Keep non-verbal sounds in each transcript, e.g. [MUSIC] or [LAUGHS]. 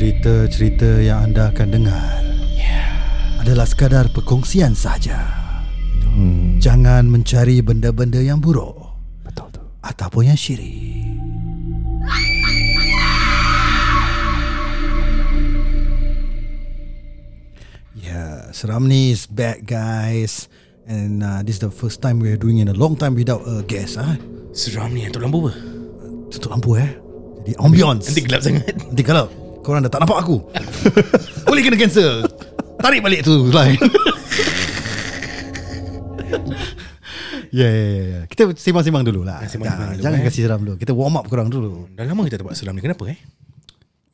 cerita-cerita yang anda akan dengar adalah sekadar perkongsian sahaja. Hmm. Jangan mencari benda-benda yang buruk Betul tu. ataupun yang syirik. Yeah, Seramni is back guys. And uh, this is the first time we are doing in a long time without a guest. Ah, Seram ni Tutup lampu apa Tutup lampu eh. Jadi ambience. Nanti gelap sangat Nanti kalau korang dah tak nampak aku. [LAUGHS] Boleh kena cancel. Tarik balik tu line [LAUGHS] Ya ya ya ya. Kita sembang-sembang dulu lah. Dulu, Jangan eh. kasih seram dulu. Kita warm up korang dulu. Dah lama kita tak buat seram ni. Kenapa eh?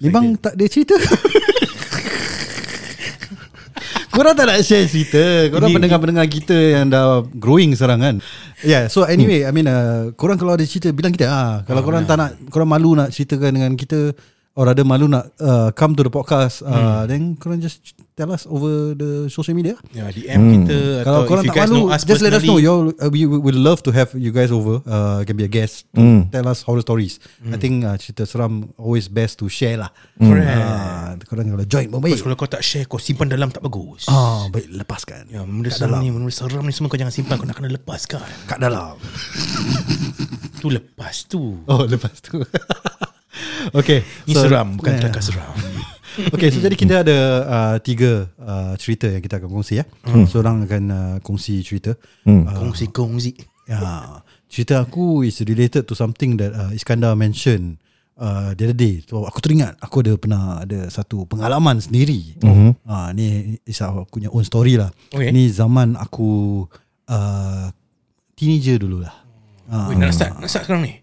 Memang tak ada cerita. [LAUGHS] Korang tak nak share cerita. Korang pendengar-pendengar kita Yang dah growing sekarang kan? Yeah so anyway I mean uh, Korang kalau ada cerita Bilang kita. Ah. Kalau korang tak nak Korang malu nak ceritakan dengan kita Or ada malu nak uh, Come to the podcast uh, Then korang just Tell us over the social media. Ya DM kita Kalau Atau korang if you tak guys malu know us Just let us know. you uh, We we would love to have you guys over uh, Can be a guest to Mm. Tell us horror stories. I think uh, cerita seram Always best to share lah. Correct. Ah, Korang kalau join pun baik kalau kau tak share Kau simpan dalam tak bagus. Ah, baik lepaskan. Ya benda Kat seram dalam. ni Benda seram ni semua kau jangan simpan Kau nak kena lepaskan. Kat dalam. Tu lepas tu. Oh, lepas tu. [LAUGHS] okay. Ni seram Bukan kelakar seram [LAUGHS] Okay, so jadi kita ada uh, tiga uh, cerita yang kita akan kongsi ya. Hmm. Seorang akan uh, kongsi cerita. Hmm. Kongsi-kongsi Ya, cerita aku is related to something that uh, Iskandar mentioned uh, the other day. So aku teringat aku ada pernah ada satu pengalaman sendiri. Mhm. Ah, ni is aku punya own story lah. Okay. Ni zaman aku uh, teenager dulu lah. Ah, Wait, nak start Nak start sekarang ni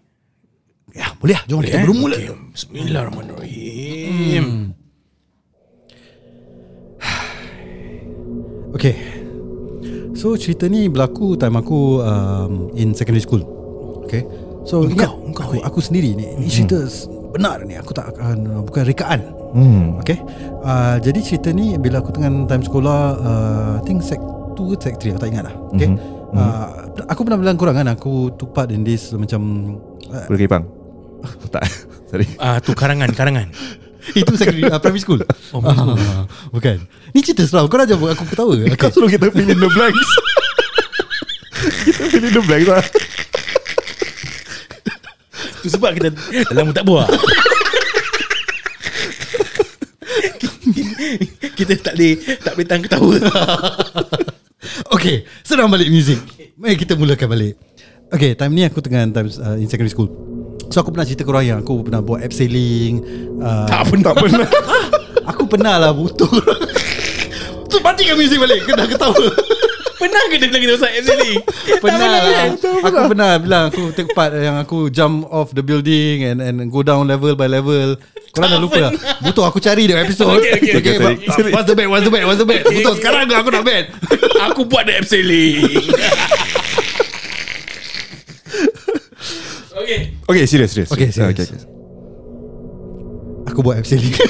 ya, boleh lah. Jom Boleh, kita eh? bermula. okay. Bismillahirrahmanirrahim [SIGHS] Okay So cerita ni berlaku time aku um, in secondary school Okay So Engkau, ingat engkau, aku, eh? aku sendiri ni Ni cerita s- benar ni Aku tak akan uh, Bukan rekaan Hmm. Okay uh, Jadi cerita ni Bila aku tengah time sekolah uh, I think sec 2 Sec 3 Aku tak ingat lah Okay Mhm. uh, Aku pernah bilang korang kan Aku took part in this Macam uh, kepang. [LAUGHS] tak. Sorry. Ah tu karangan Karangan. [LAUGHS] Itu secondary uh, primary school. Oh, Ah, Bukan. Ni cerita seram. Kau dah jawab aku ketawa Kau suruh kita fill in the blanks. [LAUGHS] kita fill in the blanks lah. Tu sebab kita Dalam tak buat Kita tak boleh Tak boleh tahan ketawa. Okay Senang balik muzik Mari kita mulakan balik. Okay time ni aku tengah time, uh, In secondary school So aku pernah cerita korang yang Aku pernah buat abseiling uh, Tak pernah Tak pernah. [LAUGHS] Aku pernah lah butuh [LAUGHS] Tu matikan muzik balik Kena ketawa. [LAUGHS] Pernah ke dia bilang kita pasal ni Pernah lah? Aku pernah bilang Aku take part Yang aku jump off the building And and go down level by level. Korang dah lupa lah. Butuh aku cari dia episode. Okay, okay, okay, but- sorry. What's the bet What's the bet What's the bet Okay, Butuh okay. sekarang ke aku nak bet Aku buat the abseiling Okay Okay, serius, serius. Okay, serius. okay, okay. Aku buat abseiling [LAUGHS]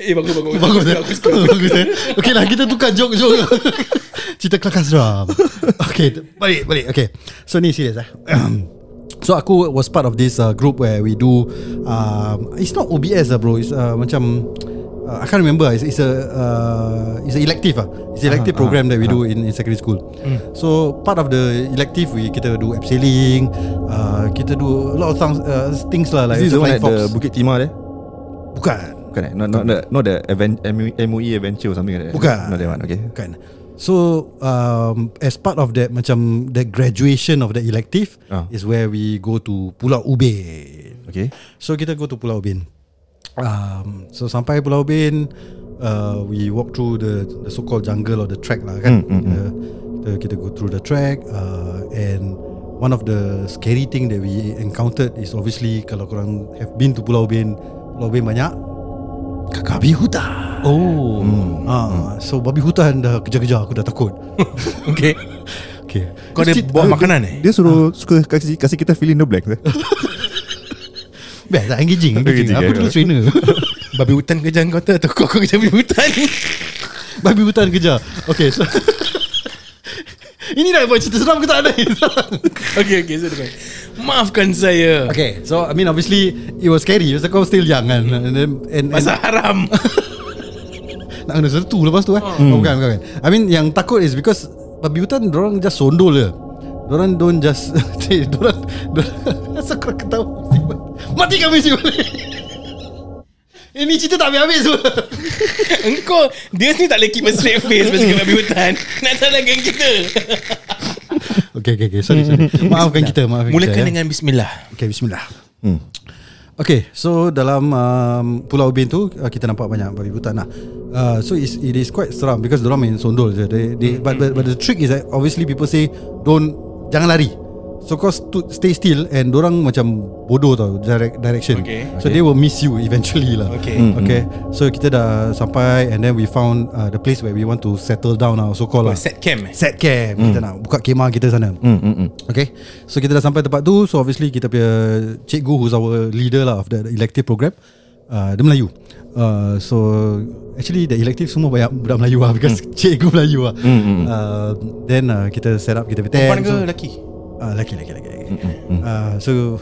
Eh bagus bagus. Bagus eh? Bagus eh? Okay lah kita tukar joke-joke Cerita kelakar seram. Okay Balik balik. Okay. So ni serius eh? So aku was part of this uh, group where we do um, It's not OBS lah bro. It's uh, macam uh, I can't remember It's, it's a uh, It's a elective lah It's a elective Ah, program ah, that we do in, in secondary school So part of the elective we Kita do abseiling uh, Kita do a lot of things, uh, things lah Like Is this the one at the fox. Bukit Timah there? Bukan Bukan eh? Not, not the, not the event, MUE adventure or something like that. Bukan. Not that one, okay. Kan So um, As part of that Macam The graduation of the elective Ah. Is where we go to Pulau Ubin Okay. So kita go to Pulau Ubin um, So sampai Pulau Ubin uh, We walk through the The so called jungle Or the track lah kan. Mm, mm, kita, kita, kita go through the track uh, And One of the scary thing That we encountered Is obviously Kalau korang Have been to Pulau Ubin Pulau Ubin banyak Kakabi hutan. Oh. Ah, so babi hutan dah kejar-kejar aku dah takut. [LAUGHS] Okay. Okay. Kau ada buat makanan eh? Dia suruh suka kasih kasih kita fill in the blanks [LAUGHS] eh. Lah engaging, engaging. Engaging, Aku ya. dulu trainer. Babi hutan kejar kau tu Atau kau kau kejar babi hutan babi hutan kejar. Okay, so Ini dah buat cerita seram ke tak ada? Okay okay so depan Maafkan saya Okay So I mean obviously It was scary Because kau still young kan And then and, and, Pasal haram Nak kena sertu lepas tu eh oh, Bukan bukan bukan. I mean yang takut is because Babi hutan Diorang just sondol je Diorang don't just Diorang Diorang Asal kau ketawa Mati kami si balik. Ini cerita tak habis-habis tu [LAUGHS] Engkau Dia sini tak boleh keep a straight face Pasal babi hutan. Nak salahkan kita. [LAUGHS] Okay okay okay Sorry sorry. Maafkan kita Maafkan Mulakan kita, ya. dengan bismillah. Okay bismillah. Okay so dalam um, Pulau Ubin tu uh, Kita nampak banyak babi hutan lah. Uh, So it's, it is quite seram Because diorang main sondol je. They, they, but, but, but the trick is that Obviously people say Don't Jangan lari So kau stu, stay still And dorang macam Bodoh tau direct, Direction. Okay. So they will miss you eventually lah. Okay. Okay. So kita dah sampai And then we found uh, The place where we want to Settle down lah So call lah. Set cam eh? Set camp. Kita nak buka kemah kita sana. Hmm, hmm, hmm. Okay. So kita dah sampai tempat tu. So obviously kita punya Cikgu who's our leader lah Of the, elective program uh, Dia Melayu. Uh, So Actually the elective semua banyak Budak Melayu lah Because [LAUGHS] cikgu Melayu lah. Uh, Then uh, kita set up Kita punya Perempuan tent ke so, lelaki uh, Lelaki lelaki lelaki uh, So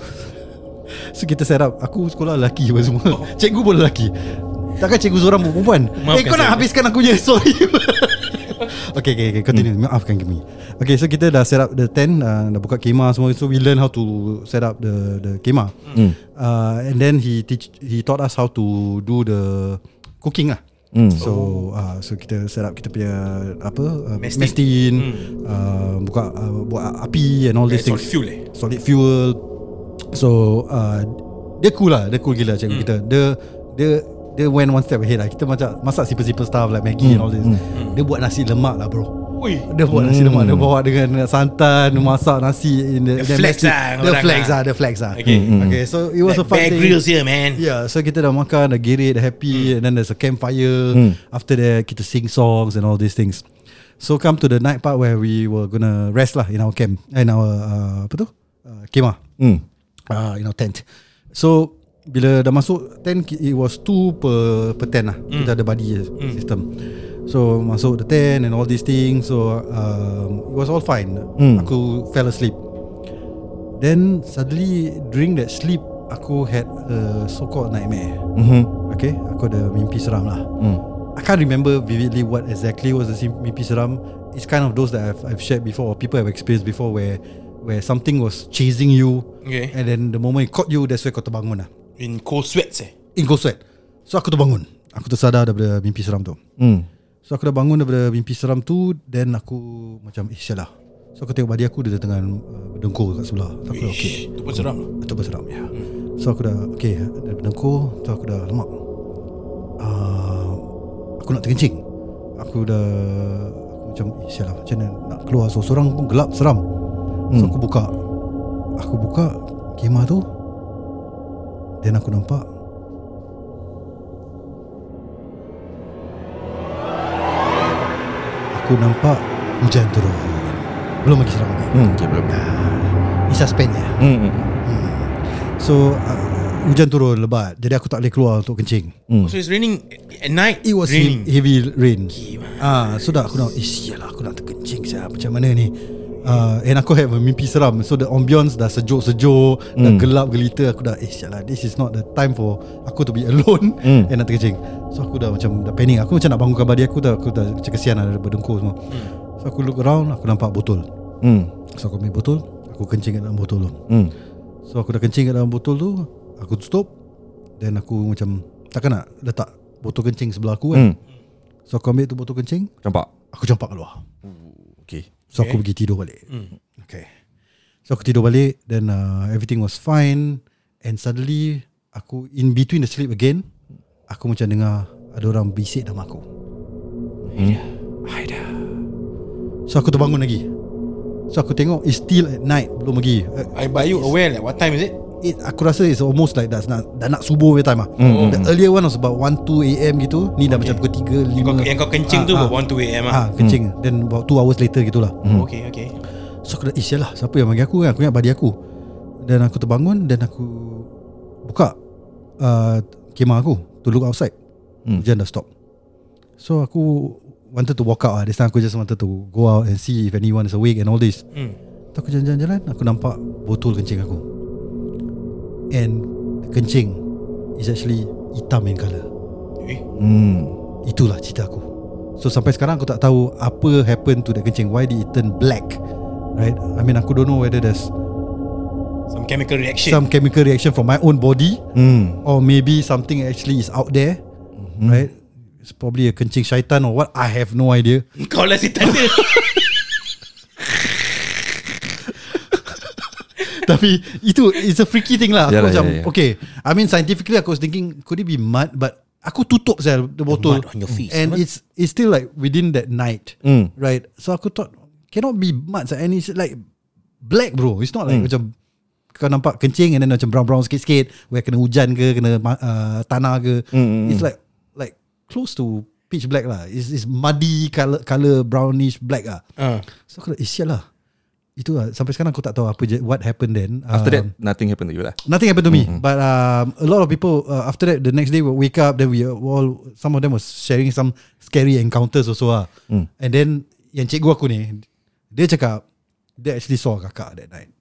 So kita set up Aku sekolah lelaki apa semua. Cikgu pun lelaki. Takkan cikgu seorang pun perempuan? Maafkan Eh kau nak saya. habiskan aku je [LAUGHS] Sorry. Okay okay, okay continue. Hmm. Maafkan kami Okay so kita dah set up the tent uh, Dah buka kemah semua. So we learn how to Set up the the kemah. Hmm. uh, And then he teach He taught us how to Do the Cooking lah Hmm. So uh, so kita set up kita punya apa uh, Mestin. mestin, uh, buka uh, buat api and all Eh, these solid things. fuel eh? Solid fuel. So uh, dia cool lah dia cool gila cikgu Hmm. kita. Dia dia dia went one step ahead lah. Kita macam masak simple-simple stuff like Maggi and all this. Dia buat nasi lemak lah bro Ui dia buat nasi lemak Dia bawa dengan santan Dia masak nasi in the, the flex mestin. lah Dia orang flex lah. lah Dia flex lah Okay. Okay so it was Like a fun thing Grylls here man Yeah, so kita dah makan, dah gerit, dah happy, and then there's a campfire. After that, kita sing songs and all these things. So come to the night part where we were gonna rest lah in our camp, in our uh, apa tu, uh, kemah, Hmm. uh, in our tent. So bila dah masuk tent, it was two per per tent lah. Kita ada buddy system. So masuk the tent and all these things. So um, it was all fine. Aku fell asleep. Then suddenly during that sleep aku had a so-called nightmare. Mhm. Okay, aku ada mimpi seram lah. Hmm. I can't remember vividly what exactly was the mimpi seram. It's kind of those that I've, I've shared before or people have experienced before where where something was chasing you Okay and then the moment it caught you that's where kau terbangun lah. In cold sweats eh In cold sweat. So aku terbangun. Aku tersadar daripada mimpi seram tu. Hmm. So aku dah bangun daripada mimpi seram tu Then aku macam Eh sial lah. So aku tengok badi aku Dia tengah uh, berdengkur kat sebelah. So aku dah okay Itu pun seram? Itu berseram ya. So aku dah Okay Dia berdengkur So aku dah lemak. Uh, Aku nak terkencing. Aku dah Aku macam Eh sial lah Macam mana nak keluar? So seorang pun gelap seram. So aku buka. Aku buka Kemah tu. Then aku nampak Aku nampak Hujan turun Belum lagi seram lagi Hmm. Okay, belum. Ni suspend je Hmm. hmm. So uh, Hujan turun lebat Jadi aku tak boleh keluar Untuk kencing So it's raining At night It was raining heavy, rain. Ah, So dah aku nak Eh sial lah Aku nak terkencing sial. Macam mana ni uh, And aku have a mimpi seram. So the ambience dah sejuk-sejuk Dah gelap gelita. Aku dah Eh lah This is not the time for Aku to be alone. [LAUGHS] Hmm. And nak terkencing So aku dah macam Dah panic. Aku macam nak bangunkan badi aku dah, Aku dah macam kesian lah berdengkur semua. So aku look around Aku nampak botol. Hmm. So aku ambil botol Aku kencing kat dalam botol tu. Hmm. So aku dah kencing kat dalam botol tu Aku tutup. Then aku macam Takkan nak letak botol kencing sebelah aku kan. Hmm. So aku ambil tu botol kencing. Campak. Aku campak keluar Okay. So aku pergi tidur balik. Okay. So aku tidur balik Then uh, everything was fine. And suddenly Aku in between the sleep again Aku macam dengar Ada orang bisik nama aku. Haida So aku terbangun lagi. So aku tengok It's still at night Belum lagi uh, I buy you aware like What time is it? It, Aku rasa it's almost like dah nak, dah nak subuh punya time lah. Hmm. The earlier one was about 1-2 am gitu. Ni dah macam pukul 3 Yang kau, 5 yang kau kencing tu Ah, About 1 2 am lah. Ah, kencing. Then about 2 hours later gitulah Oh, Okay okay. So aku dah Eh lah Siapa yang bagi aku kan? Aku ingat badi aku. Dan aku terbangun Dan aku Buka uh, Kemah aku To look outside. Hmm. Hujan dah stop. So aku Wanted to walk out lah. This time aku just wanted to Go out and see If anyone is awake And all this. Tu aku jalan-jalan Aku nampak botol kencing aku And the kencing Is actually hitam in colour. Eh, Hmm. Itulah cerita aku. So sampai sekarang aku tak tahu Apa happen to the kencing. Why did it turn black? Right? I mean aku don't know whether there's some chemical reaction. Some chemical reaction from my own body Hmm. Or maybe something actually is out there Right? It's probably a kencing syaitan or what. I have no idea. Kau lah si tanda. [LAUGHS] Tapi itu It's a freaky thing lah. Aku Yalah, macam ya, ya. Okay. I mean scientifically Aku was thinking Could it be mud? But Aku tutup saya The botol mud on your face, And it's It's still like Within that night Hmm. Right? So aku thought Cannot be mud. And it's like Black bro. It's not like macam Kau nampak kencing And then macam brown-brown sikit-sikit Where kena hujan ke Kena uh, tanah ke. Hmm, It's like Like Close to Pitch black lah. It's, it's muddy color, color Brownish black lah. Ah. So aku dah Eh lah Itu lah Sampai sekarang aku tak tahu Apa je What happened then After that, Um, nothing happened to you lah. Nothing happened to me But um, A lot of people uh, After that The next day we wake up Then we all Some of them was sharing Some scary encounters also lah Hmm. And then Yang cikgu aku ni Dia cakap Dia actually saw kakak that night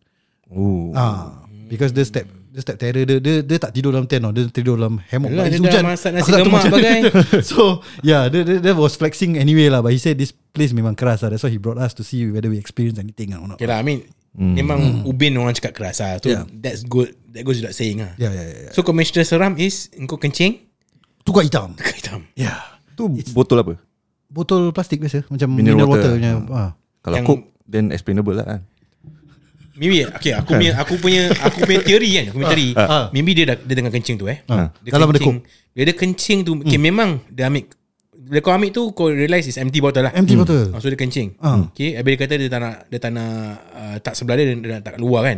Oh. Ah, Because dia step Dia step terror dia, dia, dia tak tidur dalam tent tau. Dia tidur dalam hammock Yalah, It's dia dah masak nasi [LAUGHS] Aku tak tahu lemak macam bagai. mana. [LAUGHS] So Yeah dia, dia, dia was flexing anyway lah But he said this place memang keras lah That's why he brought us To see whether we experience anything or not Okay lah, I mean, memang ubin orang cakap keras lah. So, Yeah. that's good. That goes without saying lah. Yeah yeah yeah, yeah. So, conventional seram is, engkau kencing, Tukar hitam dekat hitam. Yeah Tu botol apa? Botol plastik biasa Macam Mineral mineral, water, water. punya ah. Kalau Yang- Coke, then explainable lah kan. Maybe okay, aku punya aku punya aku punya teori kan, aku punya teori. Ah. Maybe dia dah, dia tengah kencing tu eh. Ah. Dia Dalam ada kencing, dia ada kencing tu. Okay, memang dia ambil bila kau ambil tu kau realise is empty bottle lah. Empty bottle Ah, so dia kencing. Ah. Okay, habis dia kata dia tak nak dia tak nak uh, tak sebelah dia dia nak tak luar kan.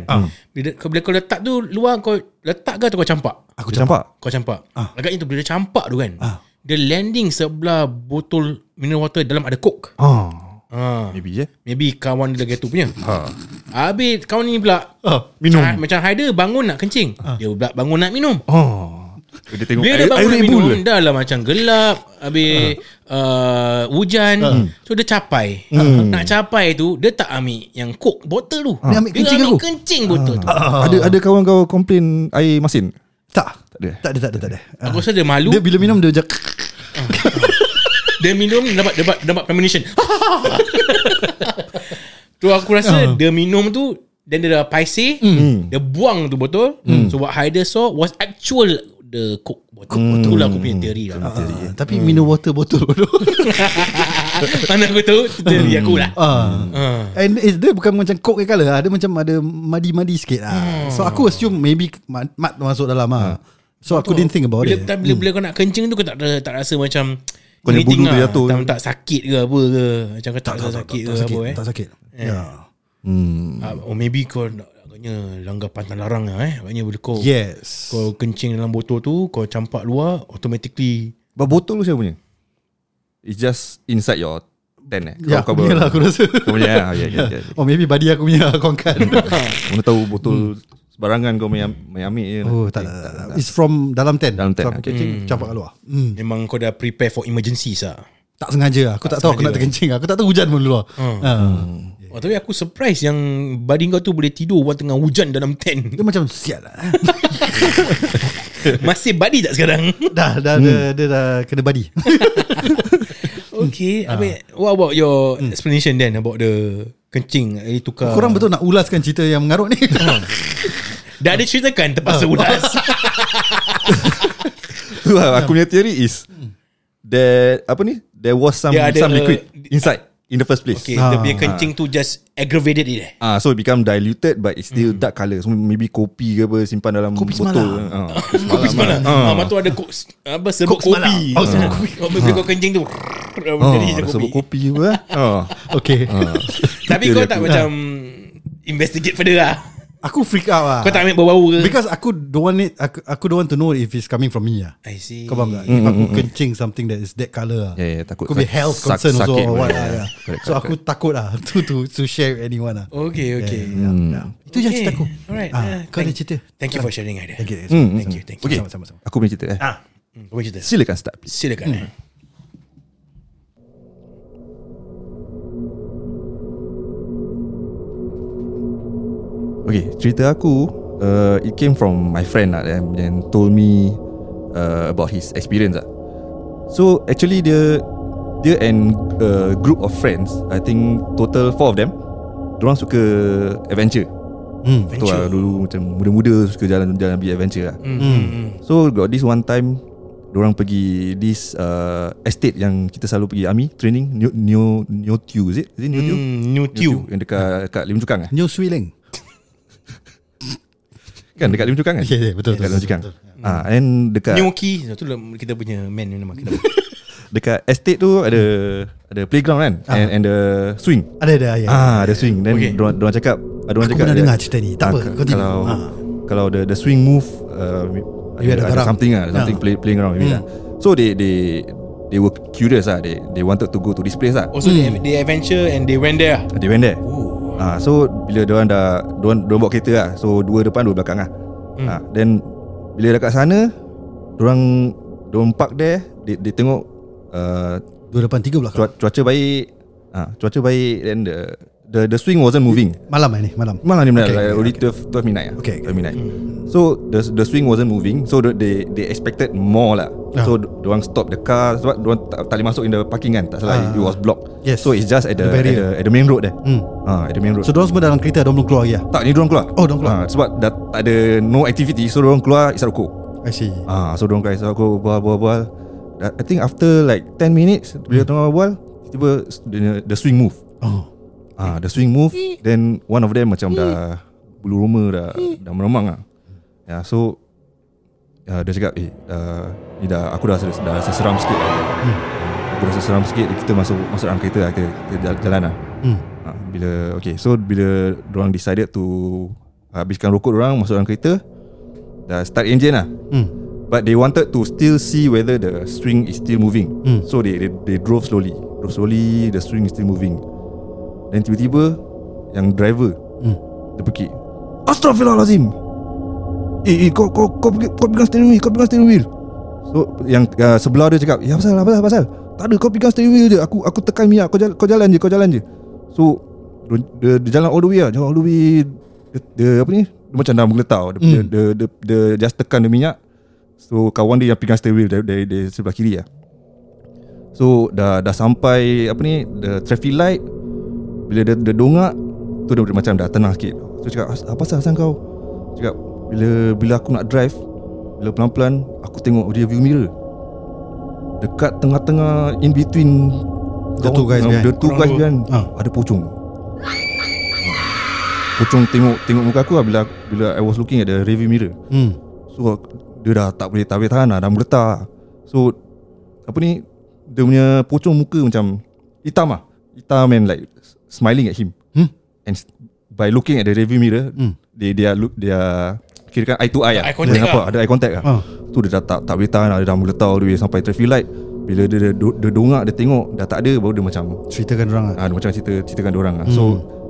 Bila, kau, bila kau letak tu luar kau letak ke atau kau campak? Aku Dia campak. Kau campak. Ah. Agaknya tu bila dia campak tu kan. Ah. Dia landing sebelah botol mineral water dalam ada coke. ah. Ah. Maybe je. Maybe kawan dia lagi tu punya. Ha. Habis kawan ni pula ah. Minum Macam, macam Haider bangun nak kencing Dia pula bangun nak minum Oh. Dia tengok Bila air, dia bangun air nak Red minum Bull. Dah lah macam gelap Habis uh, Hujan So dia capai Nak capai tu Dia tak ambil Yang coke botol tu Dia ambil kencing ambil aku. kencing botol tu Ada ada kawan kau komplain air masin. Tak Tak ada. Tak ada tak ada tak ada. Aku rasa dia malu Dia bila minum dia macam Dia minum Dapat dapat dapat premonition [LAUGHS] Tu aku rasa Dia minum tu Dan dia dah paisi Dia buang tu botol. So what Haider saw Was actual The coke botol. Itulah aku punya teori lah. Ah, Tapi minum water botol bodoh [LAUGHS] Mana aku tahu teori aku lah. Ah. Ah. And it's, dia bukan macam coke ke lah. Dia macam ada madi-madi sikit lah. So aku assume maybe mat, mat masuk dalam lah. So aku didn't think about bila, it. tak, bila, bila kau nak kencing tu Kau tak, ada- tak rasa macam Kau punya bulu tu lah. jatuh. tak, tak sakit ke apa ke Macam kau tak, rasa sakit ke tak sakit, apa eh Tak sakit. Yeah. Hmm. Ah, Or maybe kau nak Agaknya langgar pantang larang lah eh Agaknya bila kau Yes. Kau kencing dalam botol tu Kau campak luar Automatically But botol tu siapa punya? It's just inside your tent eh? Ya, aku punya lah aku rasa. Kau punya lah. Ya, ya, ya. [LAUGHS] Or maybe body aku punya [LAUGHS] kau kan. Mana tahu botol sebarangan kau main, main ambil je. Oh, tak, tak, tak, tak. It's from dalam tent. Dalam tent, So, aku okay. kencing, campak kat luar. Hmm. Memang kau dah prepare for emergencies lah Tak sengaja lah. Aku tak, tahu aku nak terkencing. Aku tak tahu hujan pun luar. Ah. oh, Tapi aku surprise yang Body kau tu boleh tidur Waktu tengah hujan dalam tent Dia macam sial lah. [LAUGHS] Masih body tak sekarang [LAUGHS] dah, dah, dia, dia dah kena body. [LAUGHS] Okay Habis What about your Explanation then About the Kencing eh, Tukar Korang betul nak ulaskan cerita yang mengarut ni. Dah ada ceritakan Terpaksa ulas [LAUGHS] [LAUGHS] Tu lah, aku punya theory is that apa ni? There was some Dia ada, some liquid uh, inside in the first place. Okay Ah. Dia punya kencing tu Just aggravated it eh Ah, so it become diluted but it's still dark colour. So maybe kopi ke apa simpan dalam Kopi botol. semalam. Ah, [LAUGHS] Kopi semalam Ah. ah. Mak tu ada kok, Apa Serbuk semalam. kopi Oh, serbuk kopi Bila kau kencing tu Ah, Jadi je sebut kopi kopi apa? eh? Ah. okay. Ah. Tapi kau tak macam Investigate further lah Aku freak out lah. Kau tak ambil bau-bau ke Because aku don't want it aku, aku don't want to know if it's coming from me lah. I see Kau faham tak? If aku kencing something that is that colour lah. Yeah, yeah, takut Could be sak- health sak- concern also sakit or what yeah, lah. yeah. yeah. Correct, So aku takut lah [LAUGHS] to to to share with anyone lah. Okay okay Yeah. Itu je Okay. cerita aku. Alright Ah, Ah, kau ada thank- cerita? Thank you for sharing Aida Thank you. Hmm, Thank you Thank you Okay. Sama-sama. Aku punya cerita eh. Ah. Hmm, Kau cerita Silakan start please. Silakan eh. Okay cerita aku uh, It came from my friend lah Yang, yang told me uh, About his experience lah So actually dia Dia and a group of friends I think total four of them Diorang suka adventure Hmm. Tu lah dulu macam muda-muda Suka jalan-jalan pergi adventure lah Hmm. So got this one time Diorang pergi This uh, estate Yang kita selalu pergi army Training Neo Neo Neo Tiu Is it? Is it Neo Tiu? Hmm, New Tiu. Yang dekat Dekat Lim Cukang eh? New Swiling. Kan dekat Lim Cukang kan? Okay, okay, betul, Dekat betul, Lim Cukang betul, Ah, And dekat New Key. Itu lah kita punya man nama kita. [LAUGHS] Dekat estate tu Ada Ada playground kan Ah. And, and the swing Ada ada ya. Ah, ada swing Then Okay. diorang, diorang cakap ah, diorang Aku cakap pernah dia- dengar cerita ni. Tak ah, apa, continue. Kalau Ah. Kalau the the swing move uh, You ada ada, ada barang. something lah Something Ah. play, playing around Hmm. lah So they they They were curious lah They they wanted to go to this place lah Also they, they adventure and they went there. They went there Oh. Ah, so bila diorang dah diorang, diorang bawa kereta lah. So dua depan dua belakang lah. Hmm. Ah, then bila dekat sana diorang diorang park there, they, they tengok uh, Dua depan tiga belakang. cuaca, cuaca baik. Ah, cuaca baik then the the the swing wasn't moving. Malam ni, malam. Malam ni Okay, okay, like okay, already okay. 12, 12 midnight lah. Okay, okay. 12 midnight. So the the swing wasn't moving. So the, they they expected more lah. Ah. So diorang stop the car sebab diorang tak, tak boleh masuk in the parking kan. Tak salah Ah. it was blocked. Yes. So it's just at the, The at the at the main road there. Hmm. Ah, at the main road. So, diorang semua dalam kereta, diorang belum keluar lagi lah? Tak ni diorang keluar Oh, diorang keluar. ha, Sebab dah tak ada no activity So diorang keluar isap rokok I see. ha, So diorang keluar isap rokok Bual-bual I think after like 10 minutes Bila tengah bual Tiba the, the swing move Oh. Ha, The swing move Then one of them macam dah Bulu roma dah Dah meremang lah ya, So ya, Dia cakap Eh uh, ni dah, Aku dah, rasa- dah rasa seram sikit lah. Aku rasa seram sikit Kita masuk Masuk dalam kereta lah Kita, kita jalan- jalan lah Hmm. Ha, bila okay, so bila orang decided to habiskan rokok orang masuk dalam kereta, dah start engine lah. Hmm. But they wanted to still see whether the string is still moving. Hmm. So they, they they drove slowly. Drove slowly, the string is still moving. Dan tiba-tiba yang driver Hmm. dia pekik. Astaghfirullahalazim. Eh, eh kau kau kau, kau, kau pegang steering wheel, kau pegang steering wheel. So yang uh, sebelah dia cakap, "Ya pasal apa pasal, pasal?" Tak ada kau pegang steering wheel je. Aku aku tekan minyak, kau jalan, kau jalan je, kau jalan je. So dia, dia jalan all the way lah, jalan all the way. Dia, dia apa ni? Dia macam dah menggeletar. Dia, Hmm. dia, dia, dia, dia, just tekan dia minyak. So kawan dia yang pegang steering wheel dari, dari, dari sebelah kiri lah. So dah dah sampai apa ni the traffic light bila dia, dia dongak tu dia macam dah tenang sikit. So cakap "As- apa pasal asal kau? Cakap bila bila aku nak drive bila pelan-pelan aku tengok rear view mirror. Dekat tengah-tengah in between The two guys behind. The two Korang guys behind Ah. Ada pocong Pocong tengok tengok muka aku lah bila bila I was looking at the rear view mirror. Hmm. So dia dah tak boleh tak boleh tahan lah Dah meletak So Apa ni Dia punya pocong muka macam Hitam lah Hitam and like Smiling at him Hmm. And s- By looking at the review mirror Hmm. They they are look They are Kira kan eye to eye lah Eye contact Dia nampak lah. Ada eye contact lah Ah. Tu dia dah tak, tak boleh tahan lah Dia dah all the way Sampai traffic light Bila dia, dia, dia, dia dongak Dia tengok Dah tak ada Baru dia macam Ceritakan orang lah. ah, Dia macam cerita Ceritakan orang lah So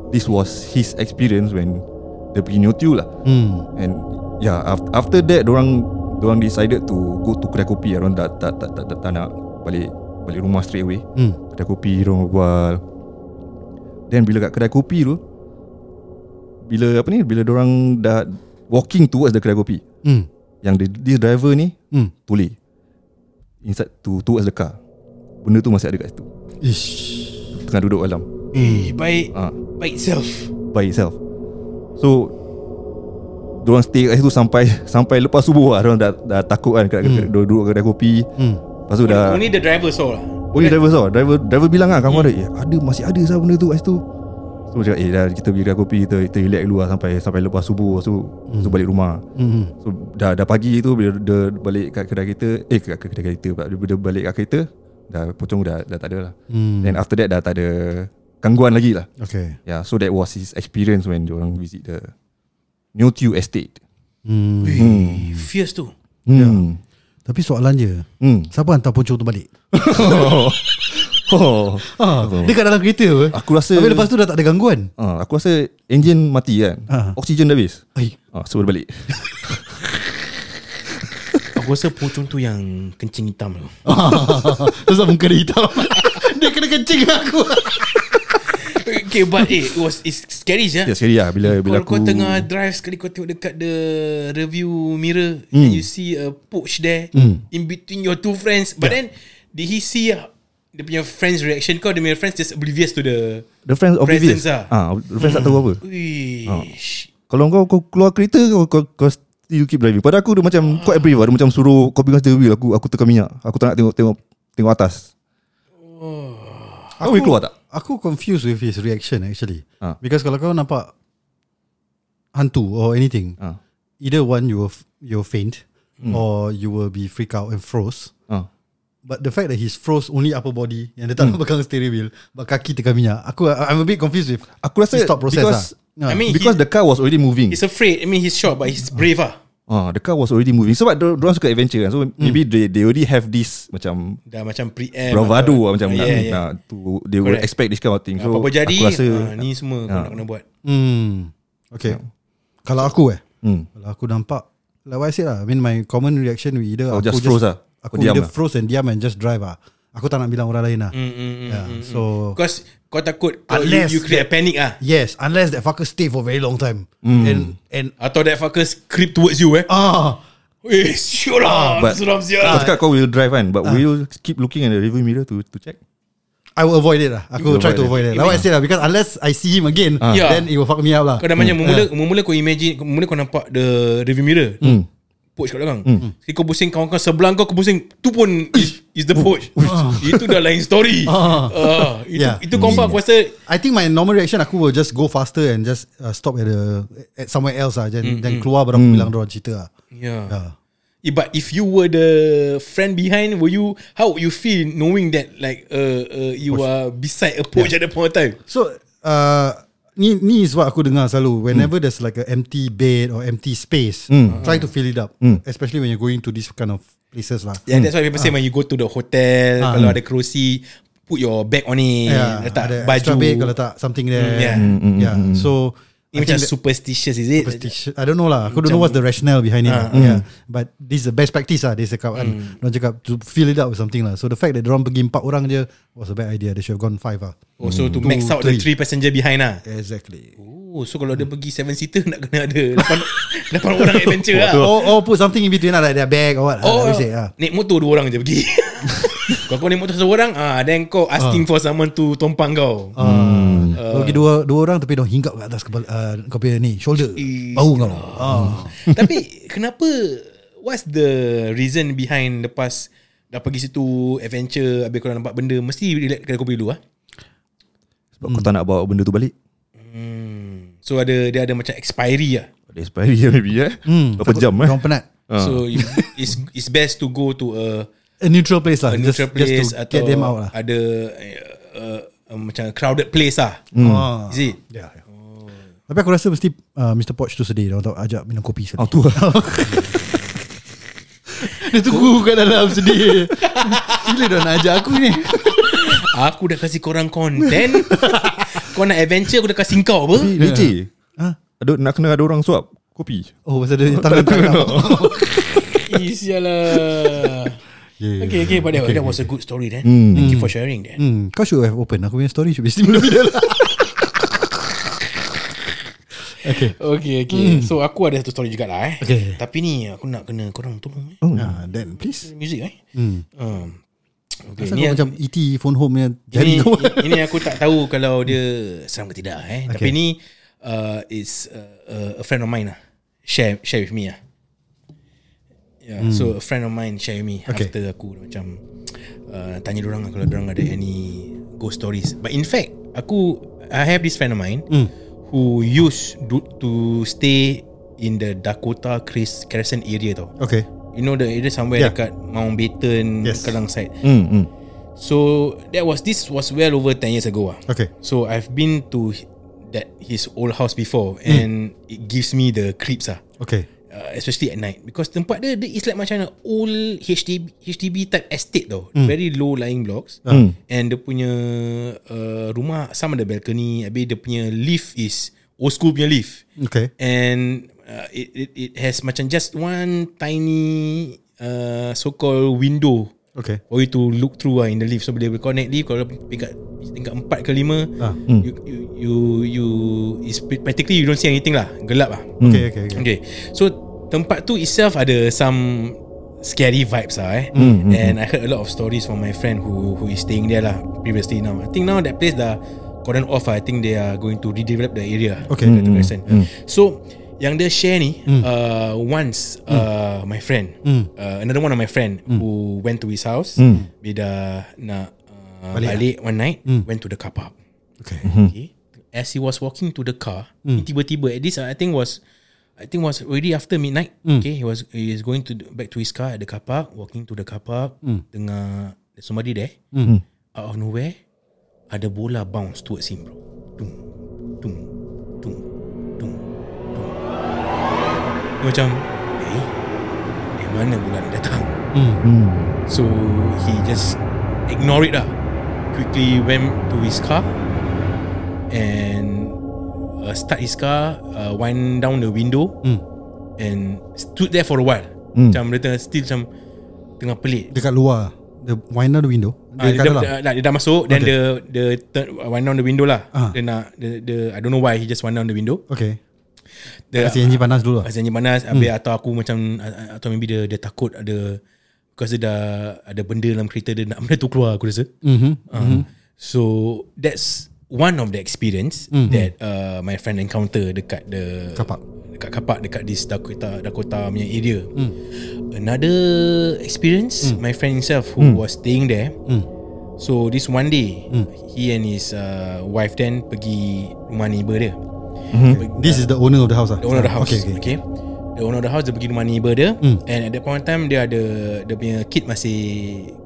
This was his experience When Dia pergi New lah Hmm. And yeah, af- after that orang orang decided to go to kedai kopi. Orang tak tak tak tak, tak, tak nak balik balik rumah straight away. Hmm. Kedai kopi orang berbual. Then bila kat kedai kopi tu bila apa ni bila orang dah walking towards the kedai kopi Hmm. yang the, this driver ni Hmm. tulis inside to towards the car. Benda tu masih ada kat situ. Ish. Tengah duduk dalam. Eh, baik. Ah, Baik self. by itself. So Diorang stay kat situ sampai [LAUGHS] Sampai lepas subuh lah Diorang dah, dah takut kan kat, Hmm. hmm. Duduk kedai kopi Hmm. Lepas tu dah Only the driver saw lah. Only driver saw Driver driver bilang lah Kawan dia eh, Ada masih ada sah benda tu kat situ So cakap eh dah kita pergi kopi Kita, kita relax dulu lah Sampai sampai lepas subuh So, hmm. so balik rumah Hmm. So dah dah pagi tu Bila dia balik kat kedai kita Eh kat kedai kita pula. Bila dia balik kat kereta Dah pocong dah, dah tak ada lah Hmm. Then after that dah tak ada Gangguan lagi lah Okay. Yeah, so that was his experience when orang visit the New Tiu Estate. Hmm. Eh, Fierce tu. Hmm. Tapi soalan je. Hmm. Siapa hantar pocong tu balik? [LAUGHS] oh. Dia kat dalam kereta apa? Aku rasa Tapi lepas tu dah tak ada gangguan. ah, aku rasa engine mati kan. Ah. Oksigen dah habis. Ai. Ah, so dia balik. Aku rasa pocong tu yang kencing hitam tu. [LAUGHS] Terus muka dia hitam. [LAUGHS] dia kena kencing aku. Okay but eh It was it's scary je Ya scary lah. Bila bila kau, aku kau tengah drive sekali kau tengok dekat the review mirror mm. and you see a poach there mm. in between your two friends. But yeah. then did he see uh, dia punya friends reaction? Kau dia punya friends just oblivious to the The friends oblivious presence lah. ah, The friends tak tahu apa. Wish. Kalau kau, kau keluar kereta kau, kau, kau still keep driving? Pada aku dia macam Quite brave Dia macam suruh Kau pegang steering wheel Aku aku tekan minyak. Aku tak nak tengok Tengok tengok atas. Kau boleh keluar tak? Aku confused with his reaction actually. Ah. Because kalau kau nampak hantu or anything, Ah. either one you will f- you'll faint Hmm. or you will be freak out and froze. Ah. But the fact that he's froze only upper body and dia tak nak pegang steering wheel, but kaki tekan minyak. Aku I'm a bit confused with Aku rasa thought process because, lah. I mean Because he, the car was already moving he's afraid I mean he's short but he's brave ah Ah, the car was already moving. Sebab so, orang suka adventure kan. So maybe they they already have this macam dah macam preamp bravado lah macam yeah, nak, yeah. nak to they will Correct. expect this kind of thing. So apa-apa jadi aku rasa ah, ni semua kau Ah. nak kena buat Hmm. Okay. Kalau aku eh, hmm. kalau aku nampak like what I said lah, I mean my common reaction we either Oh, aku just froze lah. Aku Kau diam either lah. froze and diam and just drive ah. Aku tak nak bilang orang lain lah. mm, mm, mm, Yeah, mm, so because kau takut kau, you, Unless you create a panic ah Yes, unless that fucker stay for very long time. Hmm. And and atau that fucker creep towards you eh ah, Eh, sure lah. but- Seram sial. Kau cakap kau will drive kan But will you keep looking at the rearview mirror To to check I will avoid it lah. Aku You try avoid to it. avoid it. Like what I said lah, because unless I see him again, Ah. Yeah. then it will fuck me up lah. Kau dah macam mula mula kau imagine mula kau nampak the review mirror. Hmm. Poach kat belakang. Sekali kau pusing kawan kau sebelah kau kau pusing tu pun is, is the poach. [LAUGHS] itu dah lain story. Ah. Ah, itu Yeah. itu confirm aku rasa I think my normal reaction aku will just go faster and just uh, stop at the at somewhere else lah. Then, then keluar baru aku bilang orang cerita lah. yeah. Yeah. Eh, But if you were the friend behind, were you how would you feel knowing that like uh, uh you are beside a poach at the point of time? So uh, ni ni is what aku dengar selalu. Whenever there's like a empty bed or empty space, try to fill it up. Especially when you're going to this kind of places lah. Yeah, that's why people say when you go to the hotel, Ah. kalau ada kerusi, put your bag on it, Yeah, letak ada baju. extra bed kalau tak something there. yeah. yeah. So Ini I macam superstitious is it? superstition. I don't know lah. Aku don't know what's the rationale behind it. lah. yeah. But this is the best practice lah. Dia cakap kan. Diorang cakap to fill it up with something lah. So the fact that diorang pergi empat orang je was a bad idea. They should have gone five lah. Also to Two, max out the three. three passenger behind lah. Exactly. Oh, so kalau dia pergi seven seater [LAUGHS] nak kena ada lapan, [LAUGHS] lapan orang adventure lah. or, or put something in between lah, like their bag or what. Oh, Oh, say, ah. naik motor dua orang je pergi. [LAUGHS] kalau kau naik motor satu orang, ah, then kau asking for someone to tompang kau. Uh, pergi dua dua orang tapi dong hinggap kat atas kepala uh, kau punya ni shoulder. Ish, Bau kau. Ah. Tapi kenapa What's the reason behind Lepas Dah pergi situ Adventure Habis kau dah nampak benda Mesti relax kedai kopi dulu ah. Sebab kau tak nak bawa benda tu balik Hmm. So ada Dia ada macam expiry lah Ada expiry [LAUGHS] maybe eh Berapa jam eh Diorang penat. Ah. So you- it's it's best to go to a, A neutral place lah. a neutral just, place just to atau get them out lah. ada uh, uh, macam crowded place lah. Ah. Is it? Yeah, yeah. Tapi aku rasa mesti uh, Mr. Poch tu sedih Dia tak ajak minum kopi sekali. Oh tu lah [LAUGHS] Dia tunggu kat dalam sedih Bila dah nak ajak aku ni Aku dah kasih korang content. [LAUGHS] kau nak adventure aku dah kasih kau apa? Tapi leceh ha? ada, Nak kena ada orang suap Kopi Oh pasal dia [LAUGHS] tangan tangan Eh, sialah. Yeah. Okay, okay, but that, that was a good story then. Hmm. Thank you for sharing that. Hmm, kau should have open Aku punya story should be in the [LAUGHS] Okay Okay, okay. So aku ada satu story jugalah eh. Okay. Tapi ni aku nak kena korang tolong eh. oh. nah, Then please Music eh. hmm. Um, okay, Asal ni kau macam E.T. phone home punya Jari ini, ini aku tak tahu kalau dia seram ke tidak eh. Okay. Tapi ni uh, is uh, a friend of mine lah. Share share with me lah. Yeah, hmm. so a friend of mine share me Okay. after aku macam uh, tanya orang kalau orang ada any ghost stories. But in fact, aku I have this friend of mine Hmm. who used do, to stay in the Dakota Chris Crescent area tau. Okay You know the area somewhere Yeah. dekat Mountbatten, Yes. Kelang side. hmm, hmm. So that was this was well over 10 years ago. ah. Okay So I've been to that his old house before and it gives me the creeps ah. Okay Uh, especially at night because tempat dia, dia is like macam old HDB HDB type estate tau. Very low lying blocks. Hmm. And dia punya uh, rumah some ada balcony, habis dia punya lift is old school punya lift. Okay And uh, it, it it has macam just one tiny uh, so called window Okay. For you to look through lah in the lift So bila connect lift Kalau tingkat tingkat 4 ke 5 Ah. you, you you you is practically you don't see anything lah gelap lah Okay, okay, okay. okay so tempat tu itself ada some scary vibes lah eh Hmm, and I heard a lot of stories from my friend who who is staying there lah previously now I think now that place dah cordon off lah. I think they are going to redevelop the area Okay. Dekat Crescent. so yang dia share ni Hmm. uh, once uh, my friend uh, another one of my friend Hmm. who went to his house dia dah nak uh, Balik balik, ah? one night went to the car park Okay. okay as he was walking to the car Hmm. tiba-tiba at this I think was I think was already after midnight Hmm. okay he was he is going to back to his car at the car park walking to the car park Hmm. dengar there's somebody there out of nowhere ada bola bounce towards him bro tung tung macam eh dari mana bola ni datang Hmm. So he just ignore it lah. Quickly went to his car and uh, start his car, uh, wind down the window Hmm. and stood there for a while. Macam dia tengah still macam tengah pelik. Dekat luar. The wind down the window. Ah, Dia dia, kat dah, dia dah masuk Then Okay. dia Dia turn, wind down the window lah Ah. Dia nak dia, dia, I don't know why He just wind down the window Okay. Dia, Kasi enjin panas dulu lah. Kasi anjing panas hmm. Habis atau aku macam Atau maybe dia, dia takut ada Because dia dah Ada benda dalam kereta dia Nak benda tu keluar aku rasa Mhm. uh, So That's One of the experience mm-hmm. That uh, My friend encounter Dekat the Car park. Dekat kapak Dekat this Dakota Dakota punya area Hmm. Another experience My friend himself Who was staying there Hmm. So this one day He and his uh, Wife then Pergi rumah neighbor dia Pergi- This is the owner of the house lah. The owner of the house Okay, okay, okay. The owner of the house Dia pergi rumah neighbor dia Hmm. And at that point in time Dia ada Dia punya kid masih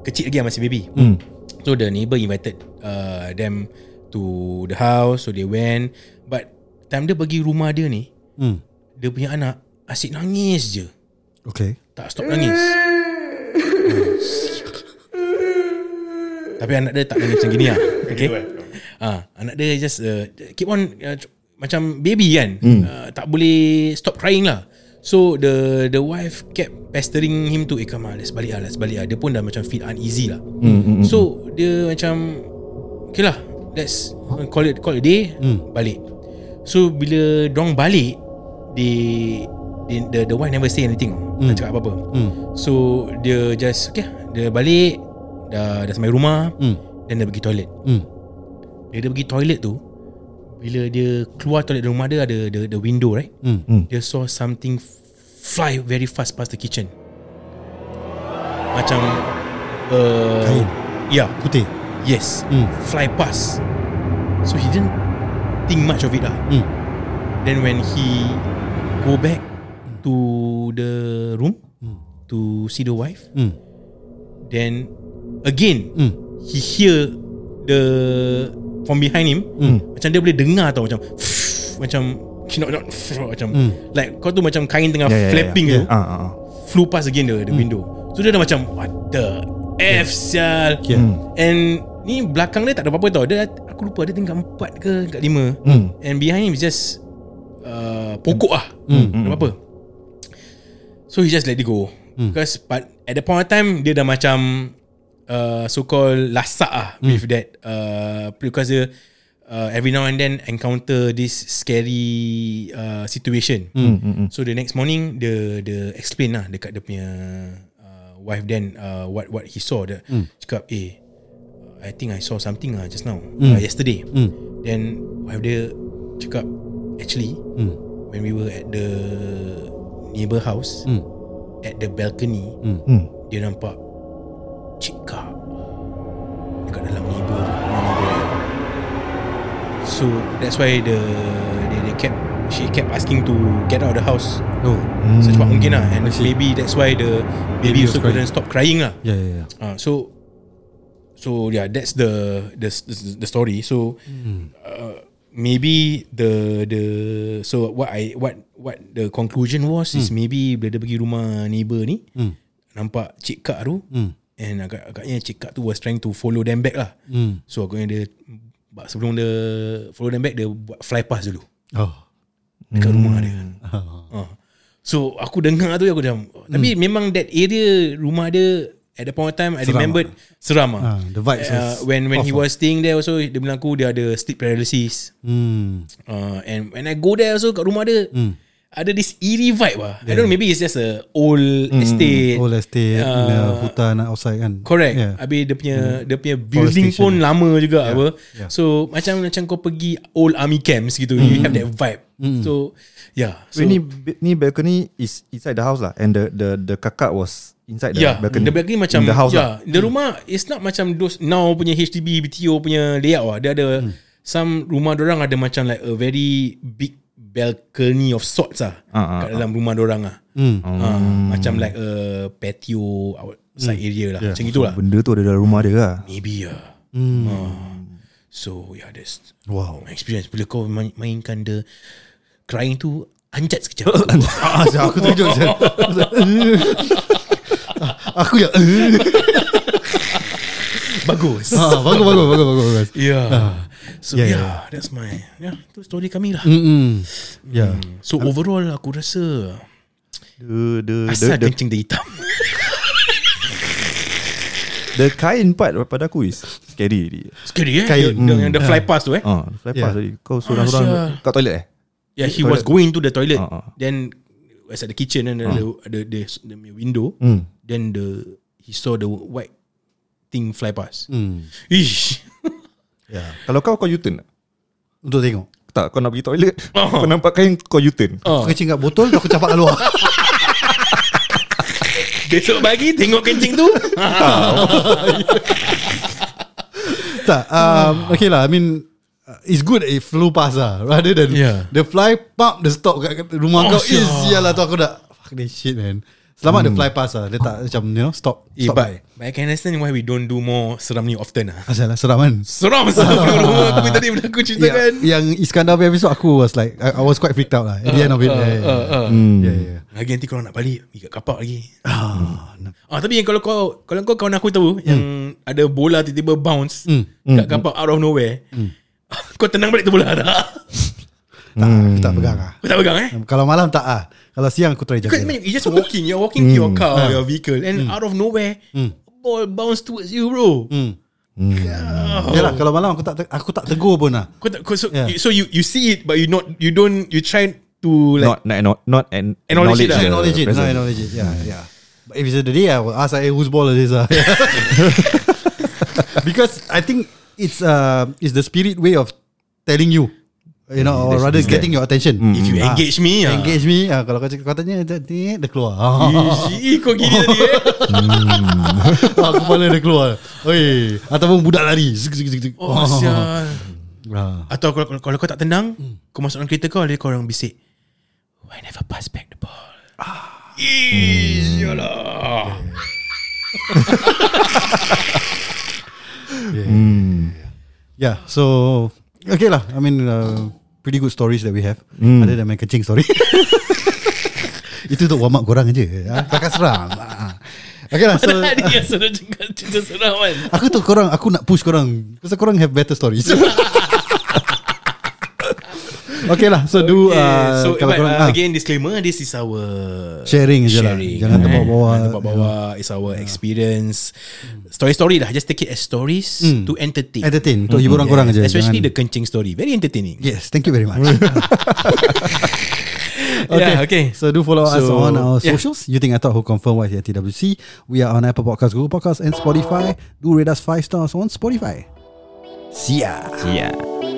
Kecil lagi lah, Masih baby Hmm. So the neighbor invited uh, Them To the house So they went But Time dia pergi rumah dia ni Hmm. Dia punya anak Asyik nangis je Okay. Tak stop nangis Tapi anak dia tak nangis macam gini lah [LAUGHS] Okay ah, Anak dia just uh, Keep on uh, Macam baby kan uh, Tak boleh Stop crying lah. So the the wife kept pestering him to Eh come on let's balik lah Let's balik lah. Dia pun dah macam feel uneasy lah. So dia macam Okay lah Let's call it call it a day Balik. So bila dong balik They, they the, the wife never say anything Tak cakap apa-apa. So dia just Okay Dia balik Dah, dah sampai rumah Hmm. Then dia pergi toilet. Hmm. Bila dia pergi toilet tu Bila dia keluar toilet dari rumah dia Ada the, the window right Hmm. Dia saw something Fly very fast past the kitchen Macam uh, Kain. Yeah Putih. Yes Hmm. Fly past So he didn't Think much of it lah Hmm. Then when he Go back To the room Hmm. To see the wife Hmm. Then Again Hmm. He hear The From behind him Hmm. Macam dia boleh dengar tau Macam Macam Not, not, macam Hmm. Like kau tu macam Kain tengah Yeah, yeah, yeah, flapping yeah. tu Ah, ah, ah. Flew past again the, the Hmm. window So dia dah macam What the F sial Yeah. And Ni belakang dia tak ada apa-apa tau Dia Aku lupa dia tingkat empat ke Tingkat lima Hmm. And behind him is just uh, Pokok lah Hmm. Tak ada apa-apa So he just let it go Because but At the point of time Dia dah macam uh, So called Lasak lah With that uh, Because dia uh, Every now and then Encounter this Scary uh, Situation So the next morning Dia dia explain lah Dekat dia punya uh, Wife then uh, What what he saw dia Cakap eh I think I saw something lah Just now uh, Yesterday Hmm. Then Wife dia Cakap Actually Hmm. When we were at the Neighbor house Hmm. At the balcony. Hmm. Dia nampak So that's why the they, they kept she kept asking to get out of the house. Oh. So cepat mungkin lah and see. maybe that's why the Baby baby also couldn't stop crying lah. Yeah, yeah, yeah. Uh, so so yeah that's the the the, story. So uh, maybe the the so what I what what the conclusion was is maybe bila dia pergi rumah neighbor ni Hmm. nampak cik kak tu Hmm. and agak agaknya cik kak tu was trying to follow them back lah. Hmm. So agaknya dia sebelum dia follow them back dia buat fly pass dulu Oh. dekat rumah dia. Oh. Uh. So aku dengar tu aku macam Tapi memang that area Rumah dia at the point of time I Seram remembered seram ah. Ah, the vibes Uh, when when he off ah. was staying there also dia bilang aku dia ada sleep paralysis. Hmm. Uh, and when I go there also kat rumah dia Hmm. Ada this eerie vibe lah. I don't know maybe it's just a old estate. Hmm. Old estate, Uh, uh, hutan outside kan. Correct. Yeah. Habis dia punya dia punya building pun lama juga apa. yeah. So macam macam kau pergi old army camps gitu. You have that vibe. So yeah. So So, ni ni balcony is inside the house lah, and the the the kakak was inside the Yeah, balcony. the balcony macam in the house yeah, lah. the rumah it's not macam those now punya HDB BTO punya layout lah. Dia ada Hmm. some rumah orang ada macam like a very big balcony of sorts lah Ah, ah, kat dalam rumah orang lah. Hmm. Ah, macam like a patio outside area lah. Macam gitulah. Benda tu ada dalam rumah dia lah. Maybe lah. Ah. So yeah, that's Wow. my experience. Bila kau main, mainkan the crying tu anjat sekejap. [LAUGHS] Ah, sial, aku terkejut. [LAUGHS] Aku ya. [LAUGHS] Bagus. ah, bagus bagus bagus bagus bagus. Yeah. So Yeah, yeah, yeah. that's my yeah, tu story kami lah. Hmm. Ya. So overall aku rasa The the the, asal the, kencing dia hitam. [LAUGHS] the kain part pada aku is scary. Scary eh. Kain. Yang the fly Hmm. past tu eh. Ah, fly Yeah. past tadi. Kau sial. seorang-seorang kat toilet eh? Yeah, he toilet. was going to the toilet. Ah, ah. Then was at the kitchen and ada ada the, the, the window. Hmm. Then the he saw the white thing fly past. Hmm. Ish. Ya. Kalau kau kau U-turn tak? Untuk tengok. Tak, kau nak pergi toilet. [LAUGHS] Oh. Kau nampak kain kau U-turn. Oh. Aku kencing kat botol Aku campak kat luar [LAUGHS] Besok pagi tengok kencing tu. [LAUGHS] Tak um, Okay lah I mean uh, It's good if flew past lah Rather than Yeah. The fly pump The stop kat rumah Oh, kau Eh sial lah tu aku dah Fuck this shit man Selamat the fly past lah. Dia tak macam You know Stop Eh, Stop but, by. But I can understand why we don't do more seram ni often lah. Asal lah seram kan? Seram seram. [LAUGHS] Aku tadi benda aku ceritakan. yeah, Yang Iskandar punya episode Aku was like I, I was quite freaked out lah. At the end of it uh, yeah, yeah, uh, uh. Hmm. yeah, yeah. Lagi nanti kalau nak balik Pergi kat kapak lagi. Ah, Ah tapi yang kalau kau Kalau kau kawan aku tahu Yang ada bola tiba-tiba bounce Hmm. Kat kapak out of nowhere [LAUGHS] Kau tenang balik tu bola tak [LAUGHS] Tak Aku tak pegang lah Kau tak pegang eh Kalau malam tak ah. Kalau siang aku try Because jaga man, you're just walking You're walking to your car Your vehicle And out of nowhere Ball bounce towards you bro Hmm. Oh. Yalah kalau malam aku tak aku tak tegur pun lah Kau tak, kau, so, Yeah. you, so you you see it But you not You don't You try to like Not not not, not an, Acknowledge it the Acknowledge it, no, presence. acknowledge it. Yeah, yeah. But if it's the day, I will ask, hey, whose ball is this? Uh? [LAUGHS] because I think it's uh, it's the spirit way of telling you, you know, or rather that's getting your attention. If you Ah, engage me ah. engage me. Ah, kalau kau cakap kau tanya, dia, keluar. Ah, Ih, kau gini tadi eh [LAUGHS] ah, kepala dia keluar. Oi, ataupun budak lari. Zik, zik, zik, zik. Oh sial Ah. Atau kalau, kalau, kalau kau tak tenang Kau masuk dalam kereta kau Ada kau orang bisik Why never pass back the ball ah. Ih, Yalah [LAUGHS] Yeah, so okay lah. I mean, uh, pretty good stories that we have. Other than my kencing story. [LAUGHS] Itu untuk warm up korang je. Ah, Kakak seram. Ah. Okay lah. So, Padahal dia sudah cakap cerita seram kan aku tu korang, aku nak push korang. Pasal korang have better stories. [LAUGHS] [LAUGHS] okay lah. So do Okay, uh, so kalau but, uh, ah, again disclaimer this is our Sharing je lah. Jangan terbawa-bawa. Jangan terbawa-bawa It's our experience Story-story lah Just take it as stories To entertain entertain untuk hiburan korang je. Especially Jangan- the kencing story Very entertaining Yes, thank you very much. [LAUGHS] Yeah, okay. So do follow us So, on our yeah. socials. You think I thought who confirm what is TWC? We are on Apple Podcasts, Google Podcasts, and Spotify. Do rate us five stars on Spotify. See ya. Yeah.